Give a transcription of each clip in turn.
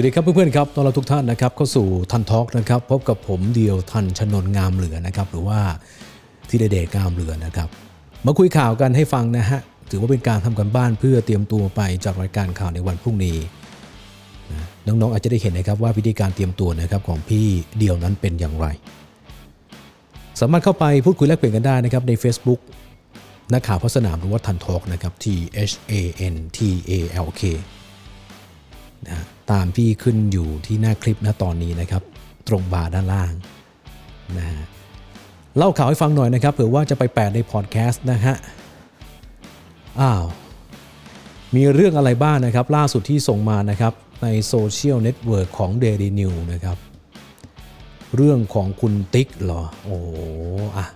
วัสดีครับเพื่อนๆครับต้อนรับทุกท่านนะครับเข้าสู่ทันทอล์กนะครับพบกับผมเดียวทันชนนงามเหลือนะครับหรือว่าธีรเดชงามเหลือนะครับมาคุยข่าวกันให้ฟังนะฮะถือว่าเป็นการทำกันบ้านเพื่อเตรียมตัวไปจากรายการข่าวในวันพรุ่งนี้น้องๆอาจจะได้เห็นนะครับว่าวิธีการเตรียมตัวนะครับของพี่เดียวนั้นเป็นอย่างไร สามารถเข้าไปพูดคุยแลกเปลี่ยนกันได้นะครับใน Facebook นักข่าวพัสนามหรือว่าทันทอล์กนะครับ T H A N T A L K นะตามที่ขึ้นอยู่ที่หน้าคลิปนะตอนนี้นะครับ ตรงบาร์ด้านล่างนะฮะเล่าข่าวให้ฟังหน่อยนะครับเผื่อว่าจะไปแปะในพอดแคสต์นะฮะอ้าวมีเรื่องอะไรบ้างนะครับ ล่าสุดที่ส่งมานะครับในโซเชียลเน็ตเวิร์กของ Daily New นะครับ เรื่องของคุณติ๊กเหรอ โอ้โหอะ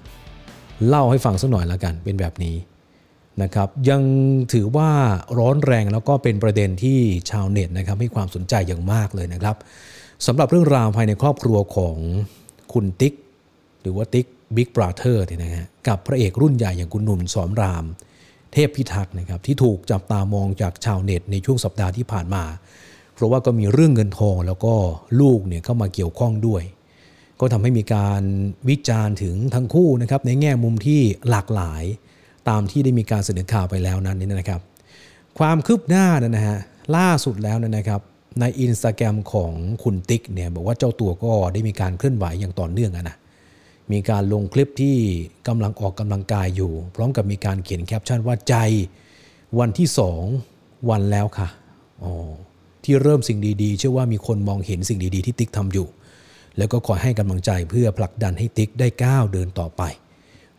เล่าให้ฟังสักหน่อยละกันเป็นแบบนี้ นะครับยังถือว่าร้อนแรงแล้วก็เป็นประเด็นที่ชาวเน็ตนะครับให้ความสนใจอย่างมากเลยนะครับสำหรับเรื่องราวภายในครอบครัวของคุณติ๊ก หรือว่าติ๊กบิ๊กบราเธอร์เนี่ยนะฮะกับพระเอกรุ่นใหญ่อย่างคุณหนุ่มสอนราม เทพพิทักษ์นะครับที่ถูกจับตามองจากชาวเน็ตในช่วงสัปดาห์ที่ผ่านมา เพราะว่าก็มีเรื่องเงินทองแล้วก็ลูกเนี่ยเข้ามาเกี่ยวข้องด้วย ก็ทำให้มีการวิจารณ์ถึงทั้งคู่นะครับในแง่มุมที่หลากหลาย ตามที่ได้มีการเสนอข่าวไปแล้วนั้นนี่นะครับ ความคืบหน้านะฮะล่าสุดแล้วนะครับในอินสตาแกรมของคุณติ๊กเนี่ยบอกว่าเจ้าตัวก็ได้มีการเคลื่อนไหวอย่างต่อเนื่องนะมีการลงคลิปที่กำลังออกกำลังกายอยู่ พร้อมกับมีการเขียนแคปชั่นว่าใจวันที่2วันแล้วค่ะอ๋อที่เริ่มสิ่งดีๆ เชื่อว่ามีคนมองเห็นสิ่งดีๆ ที่ติ๊กทำอยู่ แล้วก็ขอให้กำลังใจเพื่อผลักดันให้ติ๊กได้ก้าวเดินต่อไป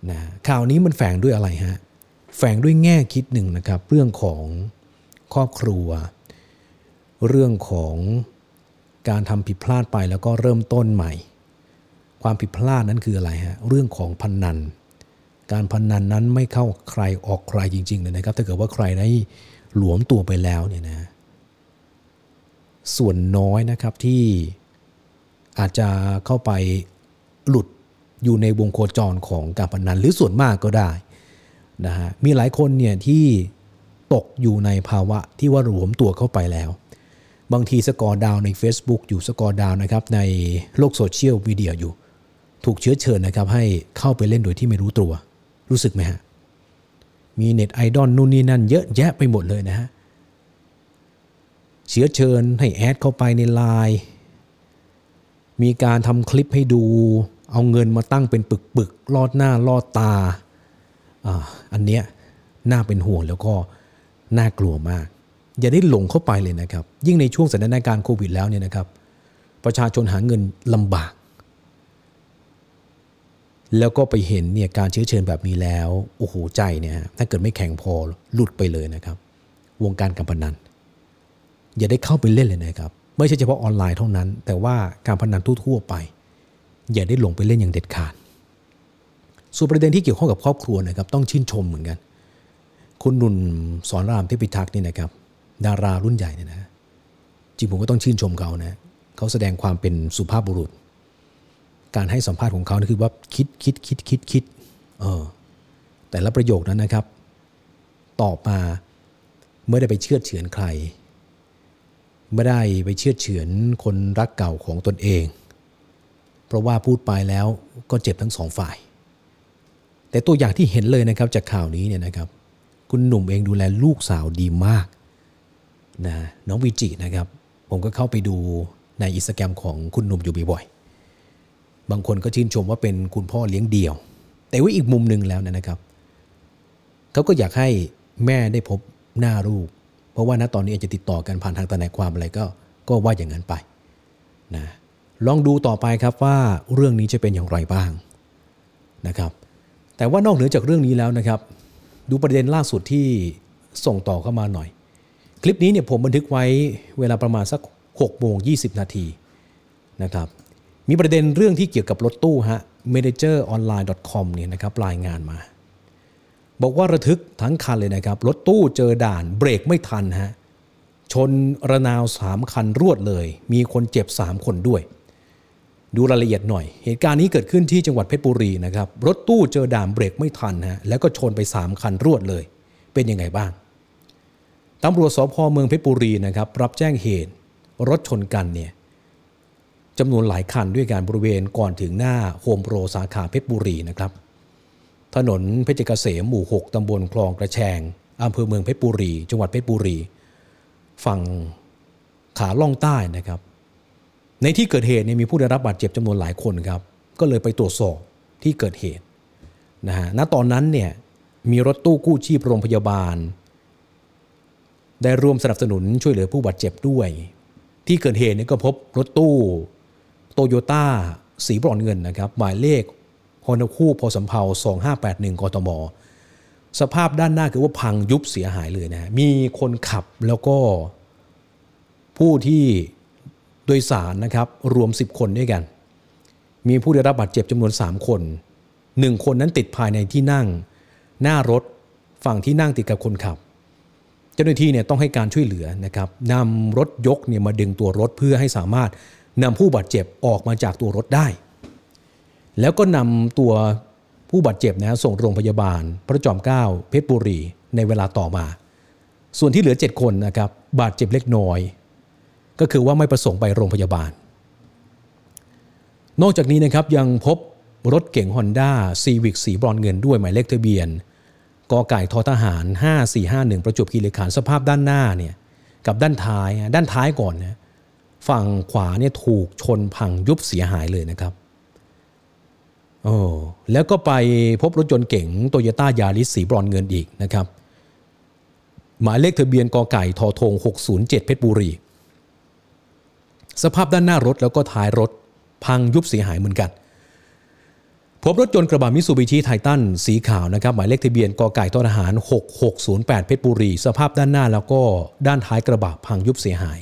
นะข่าวนี้มันแฝงด้วยอะไรฮะแฝงด้วยแง่คิดหนึ่งนะครับ เรื่องของครอบครัว เรื่องของการทำผิดพลาดไปแล้วก็เริ่มต้นใหม่ ความผิดพลาดนั้นคืออะไรฮะเรื่องของพนนัน การพนนันนั้นไม่เข้าใครออกใครจริงๆเลยนะครับ ถ้าเกิดว่าใครได้หลวมตัวไปแล้วเนี่ยนะส่วนน้อยนะครับที่อาจจะเข้าไปหลุด อยู่ในวงโคจรของการพนันหรือส่วนมากก็ได้นะฮะมีหลายคนเนี่ยที่ตกอยู่ในภาวะที่ว่าหลวมตัวเข้าไปแล้ว บางทีสกอร์ดาวใน Facebook อยู่สกอร์ดาวนะครับในโลกโซเชียลมีเดียอยู่ ถูกเชื้อเชิญนะครับให้เข้าไปเล่นโดยที่ไม่รู้ตัว รู้สึกไหมฮะ มีเน็ตไอดอลนู่นนี่นั่นเยอะแยะไปหมดเลยนะฮะเชื้อเชิญให้แอดเข้าไปในไลน์มีการทำคลิปให้ดู เอาเงินมาตั้งเป็นปึกๆลอดหน้าลอดตาอ่าอันเนี้ยน่าเป็นห่วงแล้วก็น่ากลัวมาก อย่าได้หลงเข้าไปเลยนะครับ ยิ่งในช่วงสถานการณ์โควิดแล้วเนี่ยนะครับ ประชาชนหาเงินลำบาก แล้วก็ไปเห็นเนี่ยการเชื้อเชิญแบบนี้แล้วโอ้โหใจเนี่ยถ้าเกิดไม่แข็งพอหลุดไปเลยนะครับ วงการการพนัน อย่าได้เข้าไปเล่นเลยนะครับ ไม่ใช่เฉพาะออนไลน์เท่านั้น แต่ว่าการพนันทั่วๆไป อย่าได้หลงไปเล่นอย่างเด็ดขาด ส่วนประเด็นที่เกี่ยวข้องกับครอบครัวนะครับต้องชื่นชมเหมือนกัน คุณนุ่นสอนรามเทพิทักษ์นี่นะครับ ดารารุ่นใหญ่เนี่ยนะจริงผมก็ต้องชื่นชมเขานะเขาแสดงความเป็นสุภาพบุรุษ การให้สัมภาษณ์ของเขานี่คือว่าคิดคิดคิดคิดคิดเออแต่ละประโยคนั้นนะครับตอบมาไม่ได้ไปเชื่อเฉือนใคร ไม่ได้ไปเชื่อเฉือนคนรักเก่าของตนเอง เพราะว่าพูดไปแล้วก็เจ็บทั้งสองฝ่าย แต่ตัวอย่างที่เห็นเลยนะครับจากข่าวนี้เนี่ยนะครับ คุณหนุ่มเองดูแลลูกสาวดีมากนะน้องวิจินะครับ ผมก็เข้าไปดูในอินสตาแกรมของคุณหนุ่มอยู่บ่อยๆบางคนก็ชื่นชมว่าเป็นคุณพ่อเลี้ยงเดี่ยว แต่ว่าอีกมุมหนึ่งแล้วนยนะครับเขาก็อยากให้แม่ได้พบหน้าลูก เพราะว่าณตอนนี้อาจจะติดต่อกันผ่านทางทนายความอะไรก็ก็ว่าอย่างนั้นไปนะ ลองดูต่อไปครับว่าเรื่องนี้จะเป็นอย่างไรบ้างนะครับ แต่ว่านอกเหนือจากเรื่องนี้แล้วนะครับ ดูประเด็นล่าสุดที่ส่งต่อเข้ามาหน่อย คลิปนี้เนี่ยผมบันทึกไว้เวลาประมาณสัก6โมง20 นาทีนะครับ มีประเด็นเรื่องที่เกี่ยวกับรถตู้ฮะ manageronline.com เนี่ยนะครับรายงานมา บอกว่าระทึกทั้งคันเลยนะครับ รถตู้เจอด่านเบรกไม่ทันฮะชนระนาว 3 คันรวดเลย มีคนเจ็บ 3 คนด้วย ดูรายละเอียดหน่อย เหตุการณ์นี้เกิดขึ้นที่จังหวัดเพชรบุรีนะครับ รถตู้เจอด่านเบรกไม่ทันฮะ แล้วก็ชนไป 3 คันรวดเลย เป็นยังไงบ้าง ตำรวจสพเมืองเพชรบุรีนะครับ รับแจ้งเหตุ รถชนกันเนี่ยจำนวนหลายคันด้วยการบริเวณก่อนถึงหน้าโฮมโปรสาขาเพชรบุรีนะครับ ถนนเพชรเกษมหมู่ 6ตำบลคลองกระแชงอำเภอเมืองเพชรบุรี จังหวัดเพชรบุรี ฝั่งขาล่องใต้นะครับ ในที่เกิดเหตุเนี่ยมีผู้ได้รับบาดเจ็บจำนวนหลายคนครับ ก็เลยไปตรวจสอบที่เกิดเหตุนะฮะณตอนนั้นเนี่ยมีรถตู้กู้ชีพโรงพยาบาล ได้ร่วมสนับสนุนช่วยเหลือผู้บาดเจ็บด้วย ที่เกิดเหตุเนี่ยก็พบรถตู้โตโยต้าสีบรอนเงินนะครับ หมายเลขฮอนคู่พอสำเพา2581กทมสภาพด้านหน้าคือว่าพังยุบเสียหายเลยนะมีคนขับแล้วก็ผู้ที่ โดยสารนะครับรวม 10 คนด้วยกัน มีผู้ได้รับบาดเจ็บจำนวน 3 คน 1 คนนั้นติดภายในที่นั่ง หน้ารถฝั่งที่นั่งติดกับคนขับ เจ้าหน้าที่เนี่ยต้องให้การช่วยเหลือนะครับนำรถยกเนี่ยมาดึงตัวรถเพื่อให้สามารถนำผู้บาดเจ็บออกมาจากตัวรถได้ แล้วก็นำตัวผู้บาดเจ็บนะส่งโรงพยาบาล พระจอมเกล้าเพชรบุรีในเวลาต่อมา ส่วนที่เหลือ 7 คนนะครับบาดเจ็บเล็กน้อย ก็คือว่าไม่ประสงค์ไปโรงพยาบาล นอกจากนี้นะครับยังพบรถเก๋งฮอนด้าซีวิกสีบรอนเงินด้วยหมายเลขทะเบียนกไก่ทอทหาร 5451 ประจวบคีรีขันธ์สภาพด้านหน้าเนี่ยกับด้านท้ายด้านท้ายก่อนนะฝั่งขวาเนี่ยถูกชนพังยุบเสียหายเลยนะครับโอ้แล้วก็ไปพบรถยนต์เก๋งโตโยต้ายาริสสีบรอนเงินอีกนะครับ หมายเลขทะเบียนกไก่ทอทง 607 เพชรบุรี สภาพด้านหน้ารถแล้วก็ท้ายรถ พังยุบเสียหายเหมือนกัน พบรถยนต์กระบะมิสูบิชิไททันสีขาวนะครับหมายเลขทะเบียนกไก่ททหาร 6608 เพชรบุรี สภาพด้านหน้าแล้วก็ด้านท้ายกระบะพังยุบเสียหาย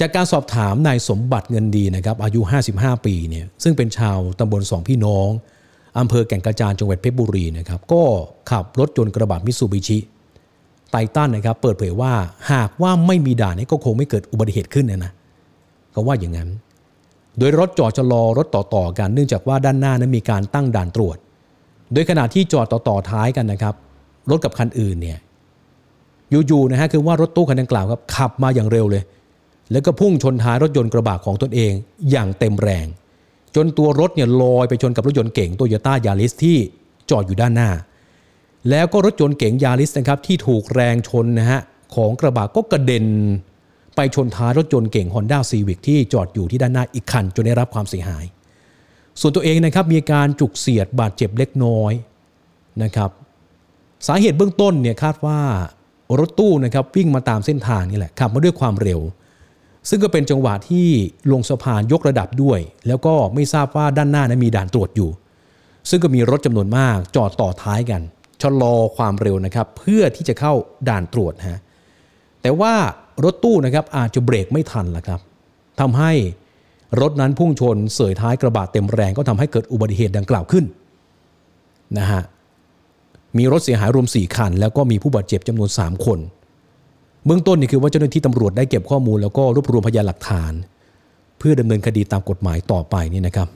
จากการสอบถามนายสมบัติเงินดีนะครับอายุ 55 ปีเนี่ยซึ่งเป็นชาวตำบลสองพี่น้องอำเภอแก่งกระจานจังหวัดเพชรบุรีนะครับก็ขับรถยนต์กระบะมิสูบิชิไททันนะครับเปิดเผยว่าหากว่าไม่มีด่านนี้ก็คงไม่เกิดอุบัติเหตุขึ้นนะนะ เขาว่าอย่างนั้น โดยรถจอดชะลอรถต่อๆกันเนื่องจากว่าด้านหน้านั้นมีการตั้งด่านตรวจ โดยขณะที่จอดต่อๆท้ายกันนะครับ รถกับคันอื่นเนี่ยอยู่ๆนะฮะคือว่ารถตู้คันดังกล่าวครับขับมาอย่างเร็วเลย แล้วก็พุ่งชนท้ายรถยนต์กระบะของตนเองอย่างเต็มแรง จนตัวรถเนี่ยลอยไปชนกับรถยนต์เก๋งโตโยต้ายาริสที่จอดอยู่ด้านหน้า แล้วก็รถยนต์เก๋งยาริสนะครับที่ถูกแรงชนนะฮะของกระบะก็กระเด็น ไปชนท้ายรถยนต์เก่ง Honda Civic ที่จอดอยู่ที่ด้านหน้าอีกคันจนได้รับความเสียหาย ส่วนตัวเองนะครับมีการจุกเสียดบาดเจ็บเล็กน้อยนะครับสาเหตุเบื้องต้นเนี่ยคาดว่ารถตู้นะครับวิ่งมาตามเส้นทางนี่แหละขับมาด้วยความเร็ว ซึ่งก็เป็นจังหวะที่ลงสะพานยกระดับด้วย แล้วก็ไม่ทราบว่าด้านหน้านั้นมีด่านตรวจอยู่ ซึ่งก็มีรถจำนวนมากจอดต่อท้ายกันชะลอความเร็วนะครับ เพื่อที่จะเข้าด่านตรวจฮะแต่ว่า รถตู้นะครับอาจจะเบรกไม่ทันละครับทำให้รถนั้นพุ่งชนเสยท้ายกระบะเต็มแรงก็ทำให้เกิดอุบัติเหตุดังกล่าวขึ้นนะฮะมีรถเสียหายรวม 4 คัน แล้วก็มีผู้บาดเจ็บจำนวน 3 คนเบื้องต้นนี่คือว่าเจ้าหน้าที่ตำรวจได้เก็บข้อมูลแล้วก็รวบรวมพยานหลักฐาน เพื่อดำเนินคดีตามกฎหมายต่อไปนี่นะครับ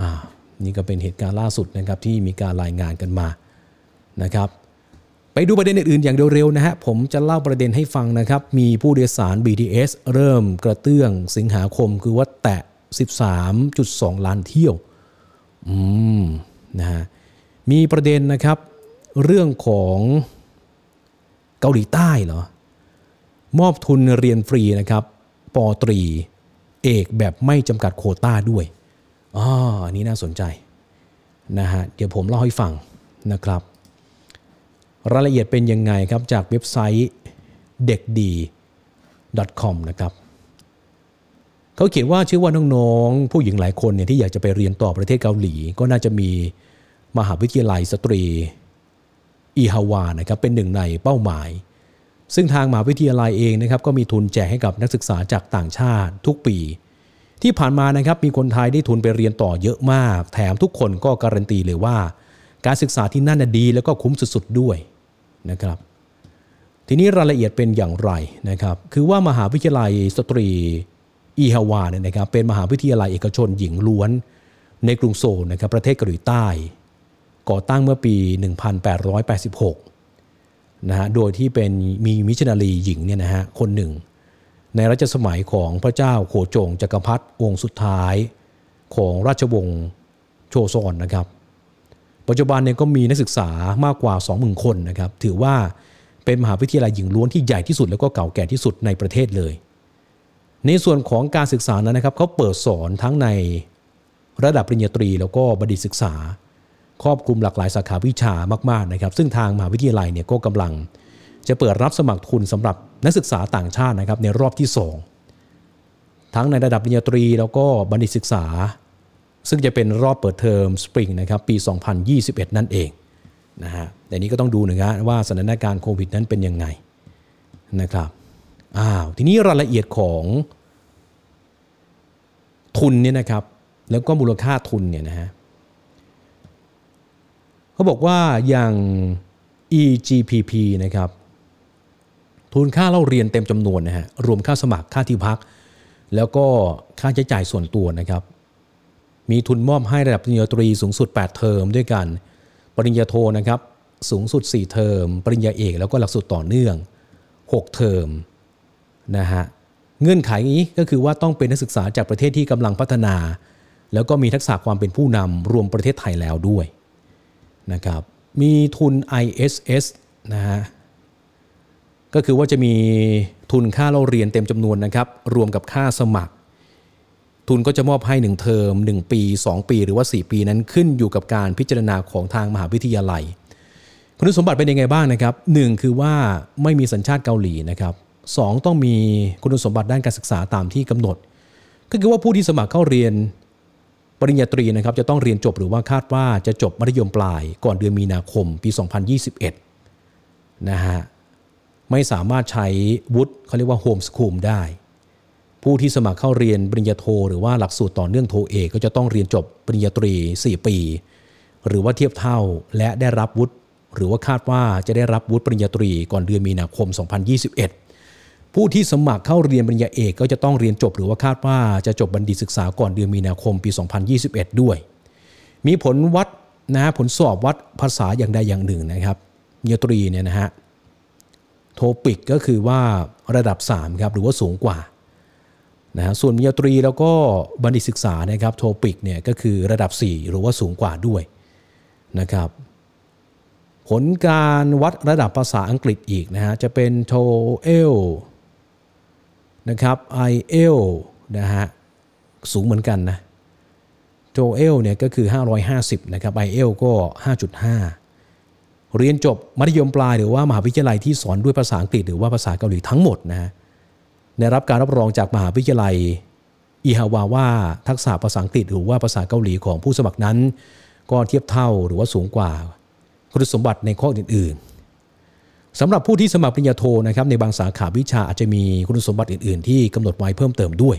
อ่านี่ก็เป็นเหตุการณ์ล่าสุดนะครับที่มีการรายงานกันมานะครับ ไปดูประเด็นอื่นๆอย่างเร็วๆนะฮะ ผมจะเล่าประเด็นให้ฟังนะครับ มีผู้โดยสาร BTS เริ่มกระเตื้องสิงหาคมคือว่าแตะ 13.2 ล้านเที่ยว อืม นะฮะ มีประเด็นนะครับ เรื่องของเกาหลีใต้เหรอ มอบทุนเรียนฟรีนะครับปอตรี เอกแบบไม่จำกัดโคต้าด้วยอ๋ออันนี้น่าสนใจ นะฮะ เดี๋ยวผมเล่าให้ฟังนะครับ รายละเอียดเป็นยังไงครับจากเว็บไซต์เด็กดี .com นะครับเขาเขียนว่าชื่อว่าน้องๆ ผู้หญิงหลายคนเนี่ยที่อยากจะไปเรียนต่อประเทศเกาหลี ก็น่าจะมีมหาวิทยาลัยสตรีอีฮาวานะครับเป็นหนึ่งในเป้าหมาย ซึ่งทางมหาวิทยาลัยเองนะครับก็มีทุนแจกให้กับนักศึกษาจากต่างชาติทุกปี ที่ผ่านมานะครับมีคนไทยได้ทุนไปเรียนต่อเยอะมาก แถมทุกคนก็การันตีเลยว่า การศึกษาที่นั่นนะดีแล้วก็คุ้มสุดๆด้วย นะครับ ทีนี้รายละเอียดเป็นอย่างไรนะครับ คือว่ามหาวิทยาลัยสตรีอีฮาวาเนี่ยนะครับเป็นมหาวิทยาลัยเอกชนหญิงล้วน ในกรุงโซลนะครับประเทศเกาหลีใต้ ก่อตั้งเมื่อปี 1886นะฮะโดยที่เป็นมีมิชนารีหญิงเนี่ยนะฮะคนหนึ่ง ในรัชสมัยของพระเจ้าโขจงจักรพรรดิองค์สุดท้ายของราชวงศ์โชซอนนะครับ ปัจจุบันเนี่ยก็มีนักศึกษามากกว่า 20,000 คนนะครับ ถือว่าเป็นมหาวิทยาลัยหญิงล้วนที่ใหญ่ที่สุดแล้วก็เก่าแก่ที่สุดในประเทศเลย ในส่วนของการศึกษานั้นนะครับเขาเปิดสอนทั้งในระดับปริญญาตรี แล้วก็บัณฑิตศึกษา ครอบคลุมหลากหลายสาขาวิชามากๆนะครับ ซึ่งทางมหาวิทยาลัยเนี่ยก็กำลัง จะเปิดรับสมัครทุนสำหรับนักศึกษาต่างชาตินะครับในรอบที่ 2 ทั้งในระดับปริญญาตรี แล้วก็บัณฑิตศึกษา ซึ่งจะเป็นรอบเปิดเทอมสปริงนะครับปี 2021 นั่นเองนะฮะแต่นี้ก็ต้องดูหนึ่งนะว่าสถานการณ์โควิดนั้นเป็นยังไงนะครับอ้าวทีนี้รายละเอียดของทุนเนี่ยนะครับแล้วก็มูลค่าทุนเนี่ยนะฮะเขาบอกว่าอย่าง EGPP นะครับทุนค่าเล่าเรียนเต็มจำนวนนะฮะรวมค่าสมัครค่าที่พัก แล้วก็ค่าใช้จ่ายส่วนตัวนะครับ มีทุนมอบให้ระดับปริญญาตรีสูงสุด 8 เทอมด้วยกัน ปริญญาโทนะครับสูงสุด 4 เทอม ปริญญาเอกแล้วก็หลักสูตรต่อเนื่อง 6 เทอมนะฮะเงื่อนไขนี้ก็คือว่าต้องเป็นนักศึกษาจากประเทศที่กำลังพัฒนา แล้วก็มีทักษะความเป็นผู้นำรวมประเทศไทยแล้วด้วยนะครับมีทุน ISS นะฮะก็คือว่าจะมีทุนค่าเราเรียนเต็มจำนวนนะครับ รวมกับค่าสมัคร ทุนก็จะมอบให้ 1 เทอม 1 ปี 2 ปี หรือว่า 4 ปีนั้นขึ้นอยู่กับการพิจารณาของทางมหาวิทยาลัย คุณสมบัติเป็นยังไงบ้างนะครับ1คือว่าไม่มีสัญชาติเกาหลีนะครับสต้องมีคุณสมบัติด้านการศึกษาตามที่กำหนด ก็คือว่าผู้ที่สมัครเข้าเรียนปริญญาตรีนะครับจะต้องเรียนจบหรือว่าคาดว่าจะจบมัธยมปลายก่อนเดือนมีนาคมปี 2021 นะฮะไม่สามารถใช้วุฒิเขาเรียกว่าโฮมสคูลได้ ผู้ที่สมัครเข้าเรียนปริญญาโท หรือว่าหลักสูตรต่อเนื่องโทเอกก็จะต้องเรียนจบปริญญาตรี 4 ปี หรือว่าเทียบเท่าและได้รับวุฒิหรือว่าคาดว่าจะได้รับวุฒิปริญญาตรีก่อนเดือนมีนาคม 2021 ผู้ที่สมัครเข้าเรียนปริญญาเอกก็จะต้องเรียนจบ หรือว่าคาดว่าจะจบบัณฑิตศึกษาก่อนเดือนมีนาคมปี 2021 ด้วย มีผลวัดนะผลสอบวัดภาษาอย่างใดอย่างหนึ่งนะครับปริญญาตรีเนี่ยนะฮะ TOPIK ก็คือว่าระดับ 3 ครับหรือว่าสูงกว่า นะส่วนปริญญาตรีแล้วก็บัณฑิตศึกษานะครับ TOPIK เนี่ยก็คือระดับ 4 หรือว่าสูงกว่าด้วยนะครับผลการวัดระดับภาษาอังกฤษอีกนะฮะจะเป็น TOEFL นะครับ i อเอลนะฮะสูงเหมือนกันนะโทเอลเนี่ยก็คือ 550 นะครับ i อเอลก็ 5.5 เรียนจบมัธยมปลายหรือว่ามหาวิทยาลัยที่สอนด้วยภาษาอังกฤษหรือว่าภาษาเกาหลีทั้งหมดนะฮะ ได้รับการรับรองจากมหาวิทยาลัยอิฮาวาว่าทักษะภาษาอังกฤษหรือว่าภาษาเกาหลีของผู้สมัครนั้น ก็เทียบเท่าหรือว่าสูงกว่าคุณสมบัติในข้ออื่นๆสำหรับผู้ที่สมัครปริญญาโทนะครับในบางสาขาวิชาอาจจะมีคุณสมบัติอื่นๆ ที่กำหนดไว้เพิ่มเติมด้วย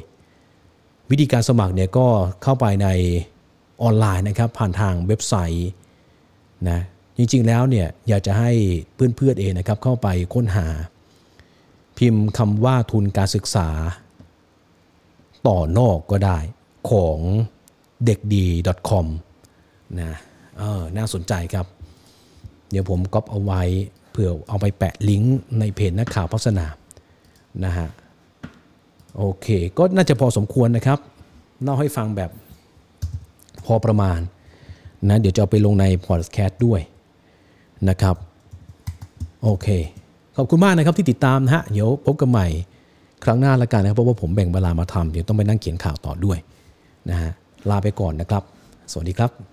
วิธีการสมัครเนี่ยก็เข้าไปในออนไลน์นะครับผ่านทางเว็บไซต์นะจริงๆแล้วเนี่ยอยากจะให้เพื่อนๆเองนะครับเข้าไปค้นหา พิมพ์คำว่าทุนการศึกษา ต่อนอกก็ได้ของเด็กดี .com นะเออน่าสนใจครับ เดี๋ยวผมก๊อปเอาไว้เพื่อเอาไปแปะลิงก์ในเพจนักข่าวพัฒนานะฮะโอเค ก็น่าจะพอสมควรนะครับเล่าให้ฟังแบบพอประมาณนะเดี๋ยวจะเอาไปลงในพอดแคสต์ด้วยนะครับ โอเค ขอบคุณมากนะครับที่ติดตามนะฮะเดี๋ยวพบกันใหม่ครั้งหน้าละกันนะครับเพราะว่าผมแบ่งเวลามาทำเดี๋ยวต้องไปนั่งเขียนข่าวต่อด้วยนะฮะลาไปก่อนนะครับ สวัสดีครับ